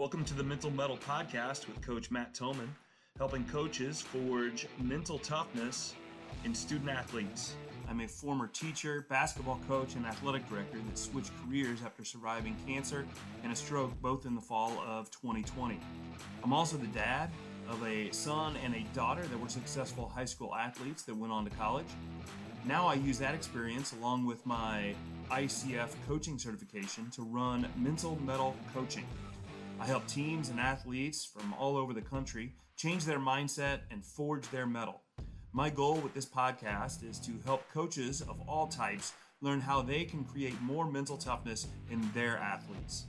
Welcome to the Mental Metal Podcast with Coach Matt Tillman, helping coaches forge mental toughness in student athletes. I'm a former teacher, basketball coach, and athletic director that switched careers after surviving cancer and a stroke both in the fall of 2020. I'm also the dad of a son and a daughter that were successful high school athletes that went on to college. Now I use that experience along with my ICF coaching certification to run mental metal coaching. I help teams and athletes from all over the country change their mindset and forge their metal. My goal with this podcast is to help coaches of all types learn how they can create more mental toughness in their athletes.